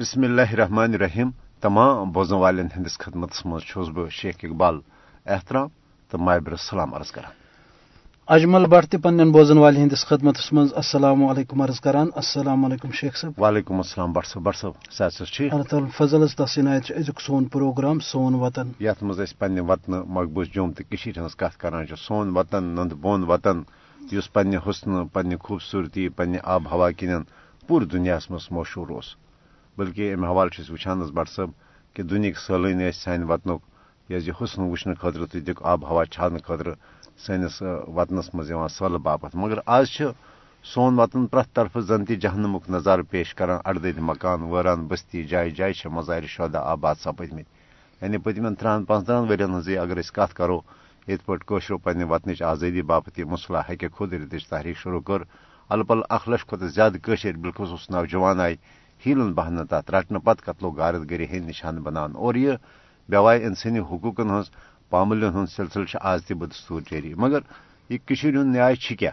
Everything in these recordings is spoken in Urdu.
بسم اللہ الرحمن الرحیم تمام بوزن والن ہندس خدمت مز بہ شیخ اقبال احترام تو مابر السلام عرض کران اجمل بٹ تہ پنن بوزن وال ہندس خدمت مز السلام علیکم عرض کران السلام علیکم شیخ صاحب وعلیکم السلام بٹ صاحب بٹ صاحب صحت ٹھیک اللہ تعالیٰ فضل تسینات ازیک سون پروگرام سون وطن یت مز پنہ وطن مقبوض جوم تو ہز کت کران سون وطن نند بون وطن اس پنہ حسن پنہ خوبصورتی پنہ آب ہوا کن پور دنیا مز مشہور اس بلکہ امہ حوالہ وچان بٹ صاحب کہ دنیا سالن سان وطنک یہ حسن وچھنے خاطر تو دک آب ہوا چھان خاطر سنس وطنس مز سہل باپت مگر آج سون وطن پریت طرف زن تہ جہنمک نظارہ پیش کران۔ اڑدد مکان ویران بستی جائے جائے مظاہر شدہ آباد سپد مت یعنی پتم ترہن پانچترہن ورین ہز اگر کت کرو یت پہ قشرو پنہ وطنچ آزادی باپت یہ مسلح ہکہ خود ردچ تحریک شروع کر۔ ال اخ لچھ کھت زیادہ قشر بالخصوص نوجوان آئی ہیلن بہن تات رٹنے پتہ قتلو غارت گری ہند نشان بنان اور یہ بیوائے انسانی حقوقن ہز پاملن ہند سلسلہ آز تہ بدستور جاری مگر یہ ہند نیائے کیا؟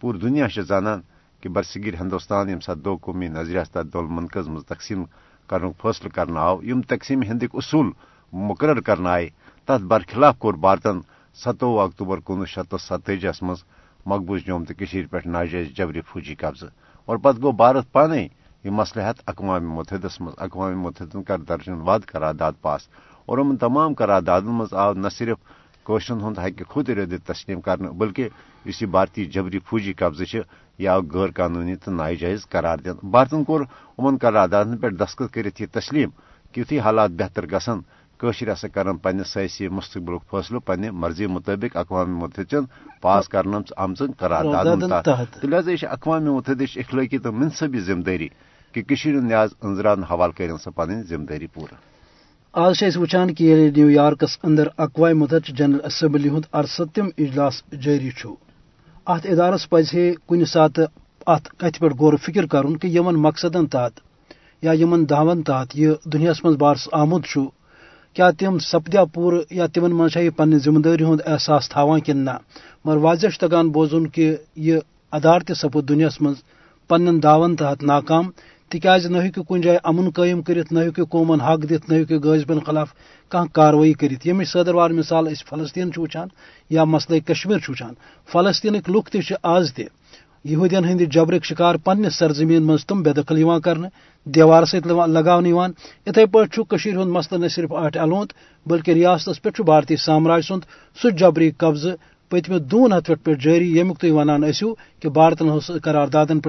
پور دنیا زانان کہ برصغیر ہندوستان یم سات دو قومی نظریہ تک دول منقز مز تقسیم کرن فیصلہ کرنا آو، یم تقسیم ہندک اصول مقرر کرنا آئے۔ تر برخلاف کور بھارتن ستوہ اکتوبر کنوہ شیت تو ستجس مز مقبوض جوم تو پہ ناجائز جبری فوجی قبضہ۔ اور پتہ گو بھارت پانے یہ مسئلہ ہت اقوام متحدہ مز اقوام متحدہ کر درجن واد قرارداد پاس اور ان تمام قراردادن مز آو نہ صرف کوشرن ہند ہکہ خود ردت تسلیم کرنے بلکہ اس بھارتی جبری فوجی قبضہ یہ آو غیر قانونی تو ناجائز قرار دین۔ بھارتن کور ان قراردادن پہ دستخط کرت یہ تسلیم کہ یتھی حالات بہتر گھن قشر ہسا کرن پنہ سیاسی مستقبل فیصلہ پنہ مرضی مطابق اقوام متحدہ پاس کرنا آمژ قرارداد لہذا یہ اقوام متحدہ اخلاقی تو منصبی ذمہ داری۔ کہ نیاز انزران حوالہ کرن سا پن ذمہ داری پورا۔ آج وچان کہ یعنی نیو یارکس اندر اقوام متحدہ جنرل اسمبلی ہند ارستم اجلاس جاری ات ادارس پزے کن سات ات کت پہ غور فکر کرن کہ یمن مقصدن تحت یا یمن دعون تحت یہ دنیا من بارس آمد کیا تم سپدیا پور یا تمن من یہ پنہ ذمہ داری ہند احساس تھاوان کن نہ؟ مگر واضح تگان بوزن کہ یہ ادار تہ سپود دنیا من پنن دعون تحت ناکام تکیاز نہ ہیکو کن جائے امن قائم کرت نہ قومن حق دت نہ غازبن خلاف کان کاروائی کرت یمچ صدروار مثال اس فلسطین وچان یا مسئلہ کشمیر وچان فلسطینک لوک تہ آز تہ یہودین ہند جبرک شکار پنہ سرزمین مز تم بے دخل کرنے، دیوار ست لگاون اتھے پاٹھی ہند مسئلہ نہ صرف آٹ الونت بلکہ ریاست پہ بھارتی سامراج سند سہ جبری قبضہ پتمہ دون ہتھ پہ جاری یمیک تھی ونان اسو کہ بھارتن قراردادن پہ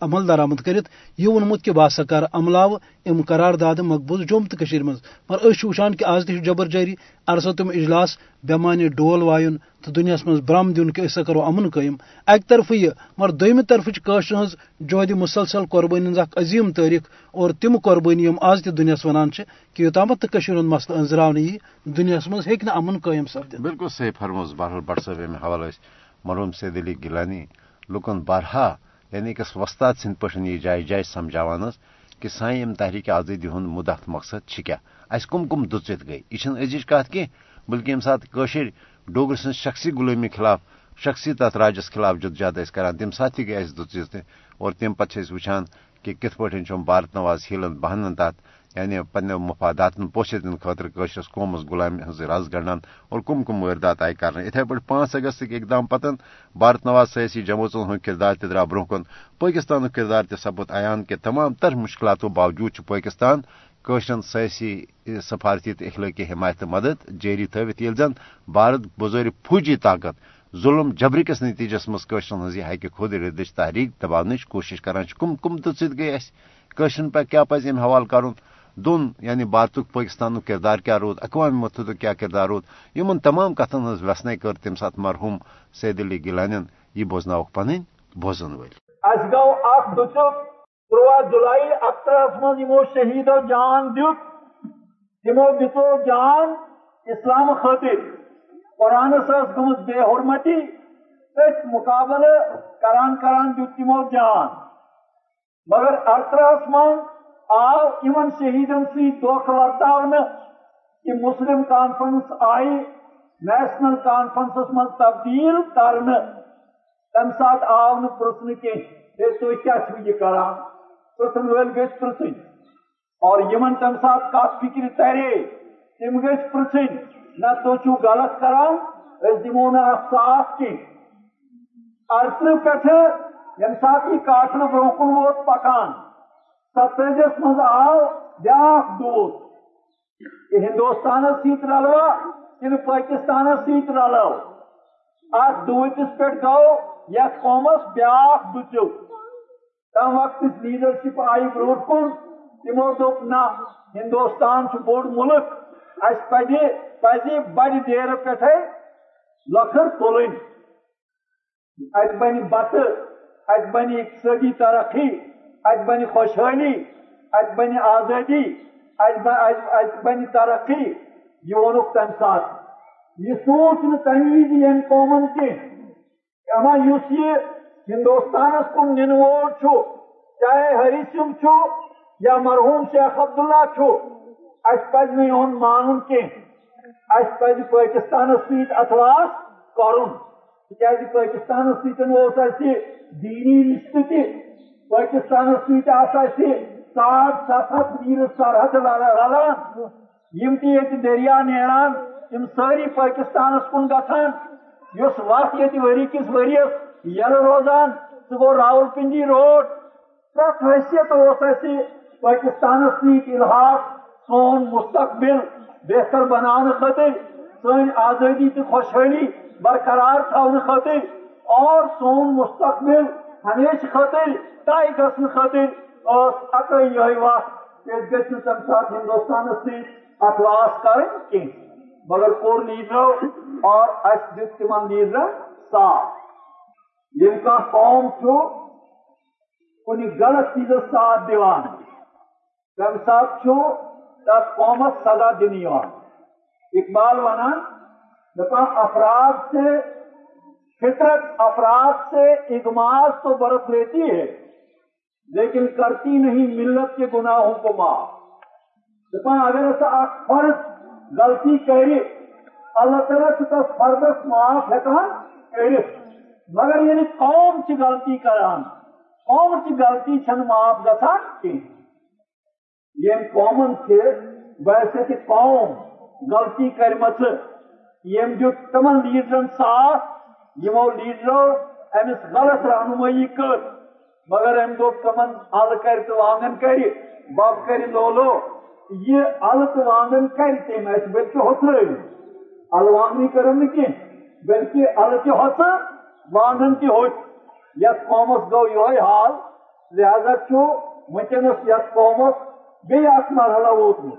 عمل درآمد کرت یہ وونمت کہ بہ سا کر عملاو ام قرارداد مقبوض جوم تو مز مگر اس وچان کہ آز تہ جبر جاری ارستم اجلاس بیمانہ ڈول وایُن تو دنیا من برم دن کہ أسا کرو امن قائم اکہ طرف یہ، مگر دویمہ طرف کاشر ہز جہد مسلسل قربانی ہز اخ عظیم تاریخ اور تم قربانی یم آز تہ دنیا ونان کہ یوتامت تو ہند مسئلہ انزراونہ یہ دنیا من ہیکہ نہ امن قائم سپد بالکل صحیح فرموز، بہرحال بٹ صاحب امہ حوالہ مرحوم سید علی گیلانی لکن بارہا یعنی کہ وستاد سند پہ یہ جائے جائے سمجھاوان کہ سان یم تحریک آزادی ہند مدت مقصد کیا؟ اس کم کم دچت گئی۔ یہ ازچ کت کی بلکہ یم سات ڈوگر سن شخصی غلامی خلاف، شخصی تر راجس خلاف جد کران تم سات گئی اس دچ اور تم پتہ وچان کہ کت پہ بھارت نواز ہیلن بہانن تات یعنی پنہ مفادات پوشت دن خاطر قشرس قومس غلامی ہز رز گنڈان اور کم کم واردات آئی کر اتھے پہ پانچ اگست اقدام پتن، بھارت نواز سیاسی جماعتوں ہند کردار تہ درا برہ کن پاکستان کردار تہ سپد عیان کہ تمام تر مشکلاتوں باوجود پاکستان قشرن سیاسی سفارتی تو اخلاقی حمایت مدد جاری تھوت یل زن بھارت بزور فوجی طاقت ظلم جبری کس نتیجس مز قشرن ہز حقہ خود ردش تحریک دباونچ کوشش کران کم کم دت گئی اس قشرن پہ کیا پز ام حوالہ کرن؟ دون یعنی بھارت پاکستان کردار کیا رود؟ اقوام متحدہ کیا کردار رود؟ یمن تمام کتن ہز وسنے کر تم سات مرحوم سید علی گیلانین یہ بوزناوک پن بوزن ول تروا جولائی اخترس من یمو شہید جان دیت تمو دتو جان اسلام خاطر۔ قرآن اس گمت بے حرمتی تک مقابل کران کران دیت تمو جان۔ مگر اخترس من آو ان شہیدن سی دھوکہ ورتاون کہ مسلم کانفرنس آئی، نیشنل کانفرنسس من تبدیل کرنے تم سات آو پرسن کی تھی کیا چھو یہ کران پرسن ول گھس پرسن اور یمن تم سات کت فکر ترے تم گھ پرچن نہ تو تھی غلط کران اس دمو نا ساس کی۔ ارتر پہ یم یعنی سات یہ کاٹن برو کن ووت پکان۔ ستجس مز آو بیاکھ دوت یہ ہندوستان ست رلوا کن پاکستان ست رلو ات دوتس پہ گو یس قومس بیاکھ دچو تم وقت لیڈرشپ آئی برو کن تمو دوپ نا ہندوستان بوڑ ملک اس پہ پہ بڑ دیر پہ لکھر تلن ات بن بت ات بن اقتصادی ترقی ات بن خوشحالی ات بن آزادی ات بن ترقی، یہ وونک تم سات یہ سوچ نا تمہ وز قومن کی اما اس یہ ہندوستان کن نن وول چاہے ہری سنگھ یا مرحوم شیخ عبداللہ چھو، اس پز نہیں ہون مانن کی اس پز پاکستان سیت اتواس کرن تکیازِ پاکستان سیتن اوس اسی دینی رشتہ تہ پاکستان سیت آس اسی ساٹھ ستھ ہتھ سرحد رلان یم تہ یت دریا نیران تم ساری پاکستانس کن گژھان یس وت یت وری کس وریس یل روزان سہ راول پنڈی روڈ پرت حیثیت اس اسی پاکستان ست الحاق، سون مستقبل، بہتر بنانے خاطر سن آزادی تو خوشحالی برقرار تھونے خاطر اور سون مستقبل ہمیشہ خاطر طے گھن خاطر اکے یہ وت کہ گھن تمہ سات ہندوستان ست اخلاص کریں کی مگر کور لیڈرو اور اس دت تم لیڈرن ساتھ۔ یل کھانا قوم کن غلط چیزس ساتھ دیوان تم سات تک قومس سزا دن اقبال ونان دپان افراد سے، فطرت افراد سے اگماز تو برس لیتی ہے، لیکن کرتی نہیں ملت کے گناہوں کو معاف دپان اگر ایسا فرض، غلطی کری اللہ تعالیٰ تس فردس معاف ہکان کرت مگر یعنی قوم چی غلطی کران قوم چی غلطی چھن، معاف گسان کی؟ یم قومن سے ویسے کہ قوم غلطی کرمت یم جو تمن لیڈرن ساتھ یمو لیڈرو امس غلط رہنمائی کر، مگر ام دو تمن ال کر تو آنگن کر باب کر لولو، یہ ال تو آنگن کر تم اس بلکہ ہوتر ال وانگنی کرن کی؟ بلکہ ال کے ہوت وانگن کی ہوت یس قومس گو یہ حال۔ لہذا چھو ونکس یس قومس بی اخ مرحلہ ووتمت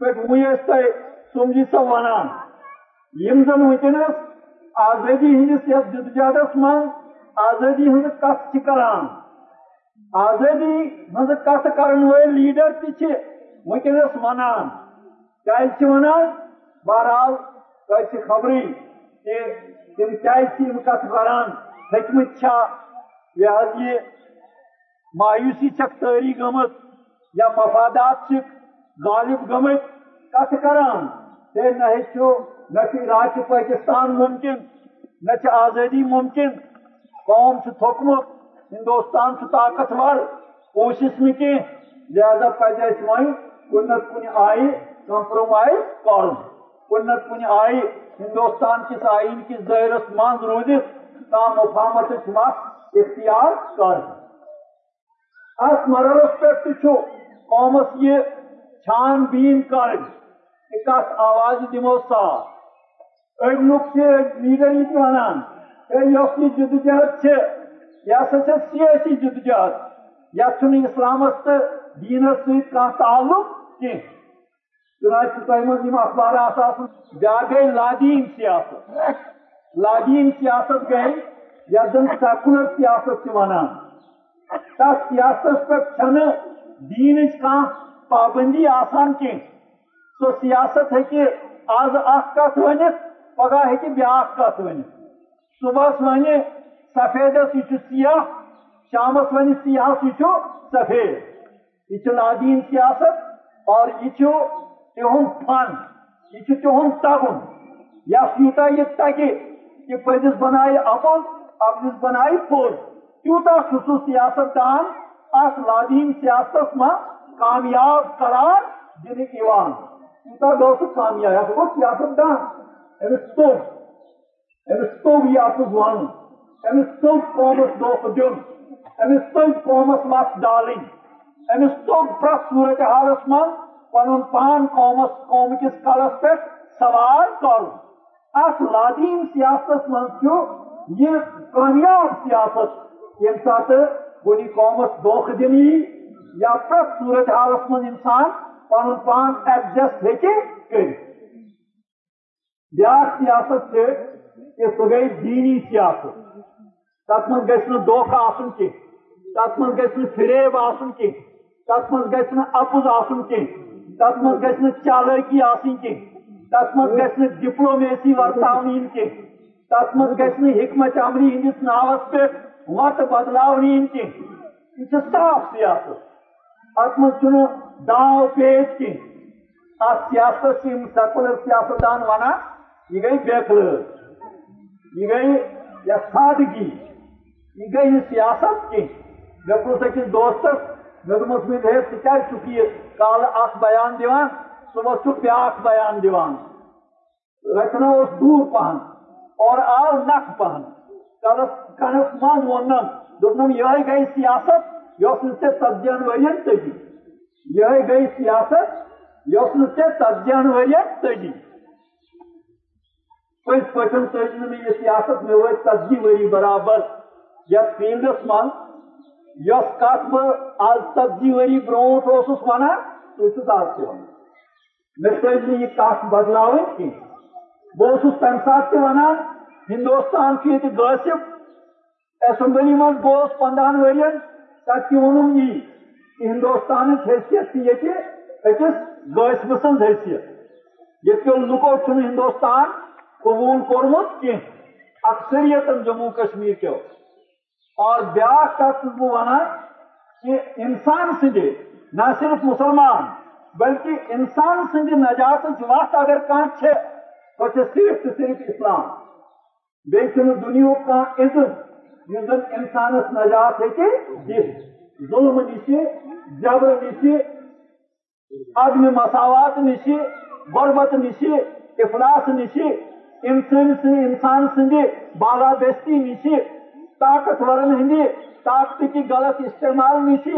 پہ ویس تہ سمجھی سا ونان۔ یم زن ونکس آزادی ہندس یس جدجہدس من آزادی ہند کت کران۔ آزادی مز کت کرن ول لیڈر تہ ونکس ونان۔ کیاز ونان؟ بہرحال تہ خبری۔ کہ تم کیاز کت ہکمت یہ یہ مایوسی چھک تاری گمت، یا مفادات غالب گمت کت کران؟ تے نہ نہ عراق پاکستان ممکن، نہ آزادی ممکن، قوم تھوکمت ہندوستان طاقتور، کوشش نہ لہذا پہ اس وی کن کن آئی کمپرومائز کر کن کن آئی، ہندوستان کس آئین کس دائرس من روزت تام مفاہمت وقت اختیار کر اس مرحلس پہ قومس یہ چھان بین کر کت آواز دمو صاف اڑ لوگ سے لیڈر یہ ونان یس یہ جدوجہد یہ ہسا سیاسی جدوجہد یت اسلامس تو دینس ست تعلق کی؟ چنانچہ تہ مز اخبار بیا گئی لادین سیاست۔ لادین سیاست گئی یتھ زن سیکولر سیاست ونان تس سیاست پہ دین کان پابندی آسان کی سو سیاست ہے آز اخ کت ونت پگہ ہے بیاکھ کت ونت صبح ون سفیدس یہ سیاہ شامس ون سیاہس یہ سفید۔ یہ لادین سیاست اور یہ تہد فن یہ تہد تگن یس یوتا یہ تگہ کہ پزس بنائے اپل اپنس بنائے پوز تیوتا سہ سیاست دان اس لادین سیاست ما کامیاب قرار دن یوتہ گو سہ کامیاب گو سیاست دان امس توب امس توب یہ آپس ون امس توب قومس دھوکہ دن امس توب قومس مت ڈالن امس توب پرت صورت حالس من پن پان قومس قوم کس کلس پہ سوال کر لادین سیاست من یہ کامیاب سیاست۔ یم سات کن قومس دھوکہ دن یا پرت صورت حالس من انسان پن پان ایڈجسٹ ہیکہ بیا سیاست سے کہ سہ گئی دینی سیاست۔ تک من گھس دھوکہ آسن کی تک من گھس فریب آسن کی تک من گھس اپز آسن کی تک من گھس چالکی آسن کی تک من ڈپلومیسی ورتاؤن کی تک من گھس حکمت عملی ہندس ناوس پہ وت بدلاؤن کی یہ صاف سیاست ات من داو پیچ کی ات سیاست سیکولر سیاستدان ونان یہ گئی بیکل۔ یہ گئی یا سادگی۔ یہ گئی سیاست کی مے پوچھ أکس دوستس دوپمس مے ہے ژٕ کیٛازِ چھُکھ یہِ کالہٕ اکھ بیان دِوان صُبحس چھُکھ بیٛاکھ بیان دِوان رچنا اوس دوٗر پہن اور آو نکھ پہن کلس کنس منٛز ووٚننم دوٚپنم یِہے گٔے سیاست یۄس نہٕ ژےٚ ژتجیَن ؤرین تٔجی یِہے گٔے سیاست یۄس نہٕ ژےٚ ژتجیَن ؤرین تٔجی پز پٹن تج نا یہ سیاست مے وت ژتجی وری برابر یتھ فیلڈس من یس کت بہ آج ژتجی وری برونٹ اوسس ونان تس آج تہ ون مے پز یہ کت بدلاو کی بہ تمہ سات تہ ونان ہندوستان یہ غاصب اسمبلی من گوس پندہن ورین تک ونم یہ کہ ہندوستان حیثیت یہ أکس غاصب سن حیثیت۔ یہ لکو چھ ہندوستان قبول کورمت کی اکثریت جموں کشمیر کے اور بیاا کت ونان کہ انسان سندے نہ صرف مسلمان، بلکہ انسان سند نجات وت اگر کھانا سو صرف تو صرف اسلام۔ بیچ دنیا کھانا عزت اس زن انسانس نجات ہیکہ دت ظلم نش جبر نش عدم مساوات نش غربت نش افلاس نش انسان انسان سند بالادستی نش طاقتورن طاقت کی غلط استعمال نش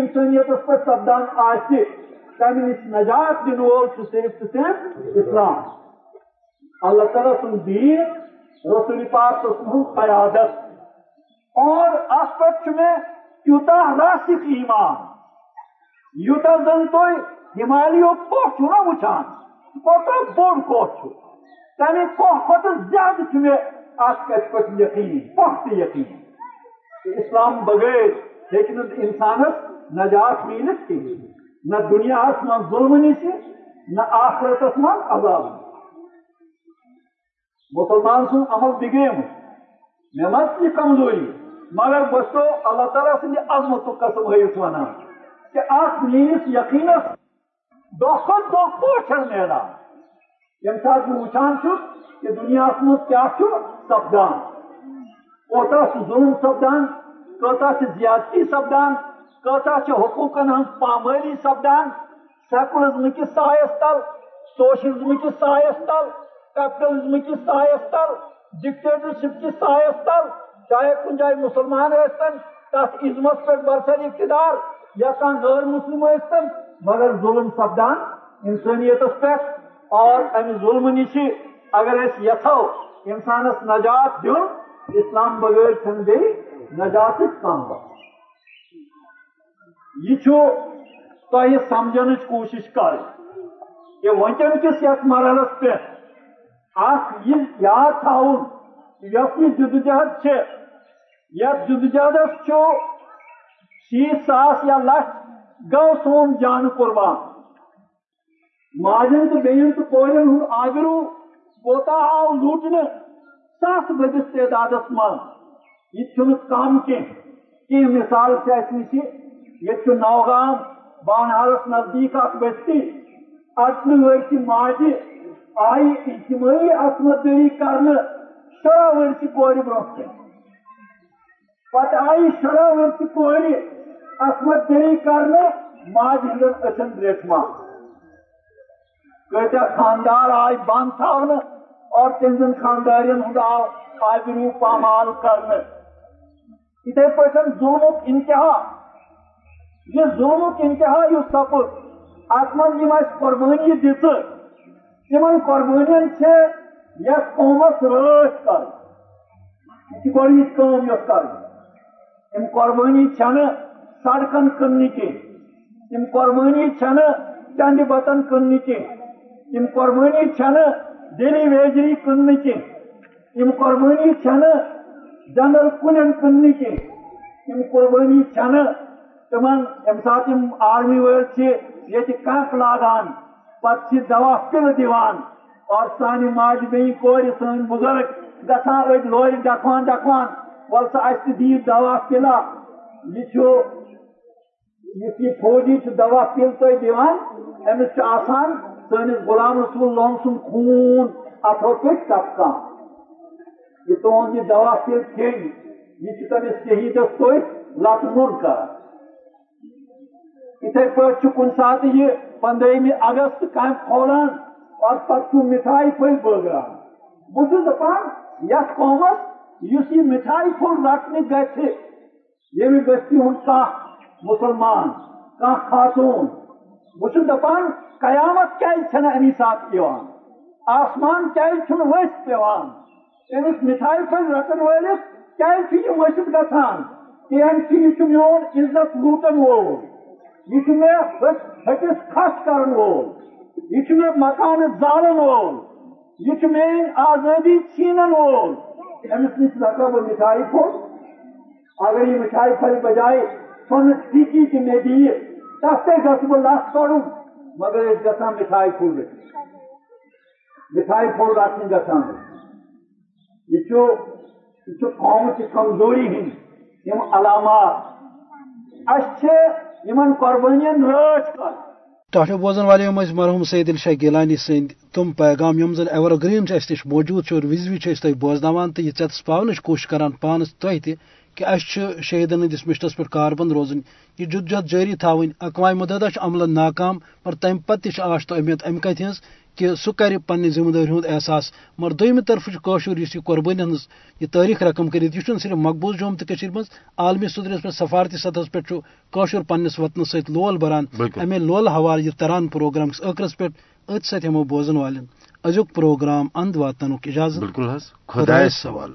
انسانیت پہ سپدان تمہ نش نجات دن وول صرف تو صرف اسلام۔ اللہ تعالیٰ سن دین، رسول پاک سن قیادت۔ اور اس پہ میں تیوتا راسک ایمان۔ یوتا زن تو ہمالیو پوچھ نا وچان کوتاہ بوڑ کوت تمہ کوہ کھت زیادہ مے ات کت یقین پخت یقین اسلام بغیر ہیکہ انسانس نجات ملت کی نہ دنیا من ظلم نش نہ آخرتس من عذاب مسلمان سن عمل بگیم مے مت یہ کمزوری، مگر بس تو اللہ تعالیٰ سند عظمت تو قسم ہس ونان کہ ات میس یقینس دہ کھت دہ پوچھن نیران یعنی یم سات وچان کہ دنیا مز کیا سپدان کوتا ظلم سپدان کوتا زیادتی سپدان کوتا حقوقن ہن پامالی سپدان سیکولرزم کس سایس تل، سوشلزم کس سایس تل کیپٹلزم کس سایس تل، ڈکٹیٹرشپ کس سایس تل. چاہے کن جائے مسلمان ٲسۍتن تس عزمس پہ برسر اقتدار، یا کان غیر مسلم ٲسۍتن مگر ظلم سپدان انسانیت پہ اور ام ظلم نش اگر اس یتھو انسانس نجات دن اسلام بغیر چھ بی نجات کم یہ تہ سمجھن کوشش کر۔ کہ ونکن کس یت مرحلس پہ۔ اخ یہ یاد تھاؤن یس یہ جدوجہد یت جدوجہدس شیت ساس یا لچھ گو سون جان قربان۔ ماجن تو بین تو کورن ہند آگرو کوتا آو لوٹنے سات بدس تعداد من یہ کم کی مثال سے اس نش یہ نوگام بانہالس نزدیک اخ بستی اٹن ورس ماجہ آئی اجتماعی عصمت دری کرنے شرح ورس کور برہ کن پتہ آئی کۭتیٛاہ خاندار آئی بند تھاونہٕ اور تِہنٛدٮ۪ن خاندار ہُنٛد آو آبروٗ پامال کرنہٕ یِتھے پٲٹھۍ انتہا۔ یہ یہِ انتہا اِنتِہا یُس سَپُد اَتھ منٛز یِم قربانی قۄربٲنی دِژٕ تِمن قۄربٲنین چھِ یَتھ قومَس رٲچھ کَرٕنۍ کر قربانی گۄڈٕنِچ کٲم یۄس کَرٕنۍ سڑکن کٕننہِ کینٛہہ تِم قۄربٲنی چھَنہٕ چنٛدِ بَتن تم قربانی ڈیلی ویجری کن تم قربانی جنرل کن کن تم قربانی تم ام سات آرمی ول یہ کپ لاگان پتہ دوا پل دان اور سانہ ماجہ بی کور سن بزرگ گھان اد لور ڈکوان ڈکوان ول سا اس دی دوا پلا یہ فوجی دوا پل تھی دان امس سٲنِس غلام رسول اللہ سُنٛد خوٗن اَتھو پٮ۪ٹھ تَپکان یہِ تُہُنٛد یہِ دوا تیٚلہِ کھیٚنۍ یہِ چھُ تٔمِس شہیٖدَس تُہۍ لَتہٕ موٚر کران یِتھٕے پٲٹھۍ چھُ کُنہِ ساتہٕ یہِ پَنٛدہمہِ اَگست کامہِ کھولان اور پَتہٕ چھُ مِٹھایہِ پھٔلۍ بٲگراوان بہٕ چھُس دَپان یَتھ قومَس یُس یہِ مِٹھایہِ پھوٚل رَٹنہِ گژھِ ییٚمہِ بٔستی ہُنٛد کانٛہہ مُسلمان کانٛہہ خاتوٗن۔ بس دپان قیامت کھمی سات آسمان کھس پٹھائی پھل رٹن ولس کچھ مست گھان یہ مون عزت لوٹن وول۔ یہ میرے پٹس کرن کرول یہ مکان زالن وول۔ یہ میون آزودی چین وول۔ امس نش رک مٹھائی پھول اگر یہ مٹھائی پھل بجائے سنسی تھی د چاہتے گسم اللہ کروں مگر اس گسا مٹھائی پھول رہی۔ مٹھائی پھول رکھنے گسا یہ چھو قوم کی کمزوری ہن ہم علامات اچھے یمن قربانین رچ کر۔ تہ بوزن والے ہم مرحوم سید الشاہ گیلانی سند تم پیغام یم زن ایور گرین اس نش موجود اور وزوی تہ بوزن تو یہ چتس پاونش کوشش کران پانس تہ کہ اہس شہیدن ہندس مشتس پہ کاربن روزن یہ جد جہد جاری تھوین اقوام متحدہ عمل ناکام پر تمہ پتہ تش آش تو اہمیت امہ کت ہز کہ سہ کر پنہ ذمہ داری ہند احساس۔ مگر دم طرف قشر اس قربانی ہن یہ تاریخ رقم کرت یہ صرف مقبوض جوم تو مز عالمی صدرس پہ سفارتی سطح پہ قشر پنس وطنس ست لول بران۔ امے لول حوالہ یہ تران پروگرام کس عقرس پہ ات ست ہمو بوزن والن ازیک پروگرام اند واتن اجازت۔ بالکل خدایس سوال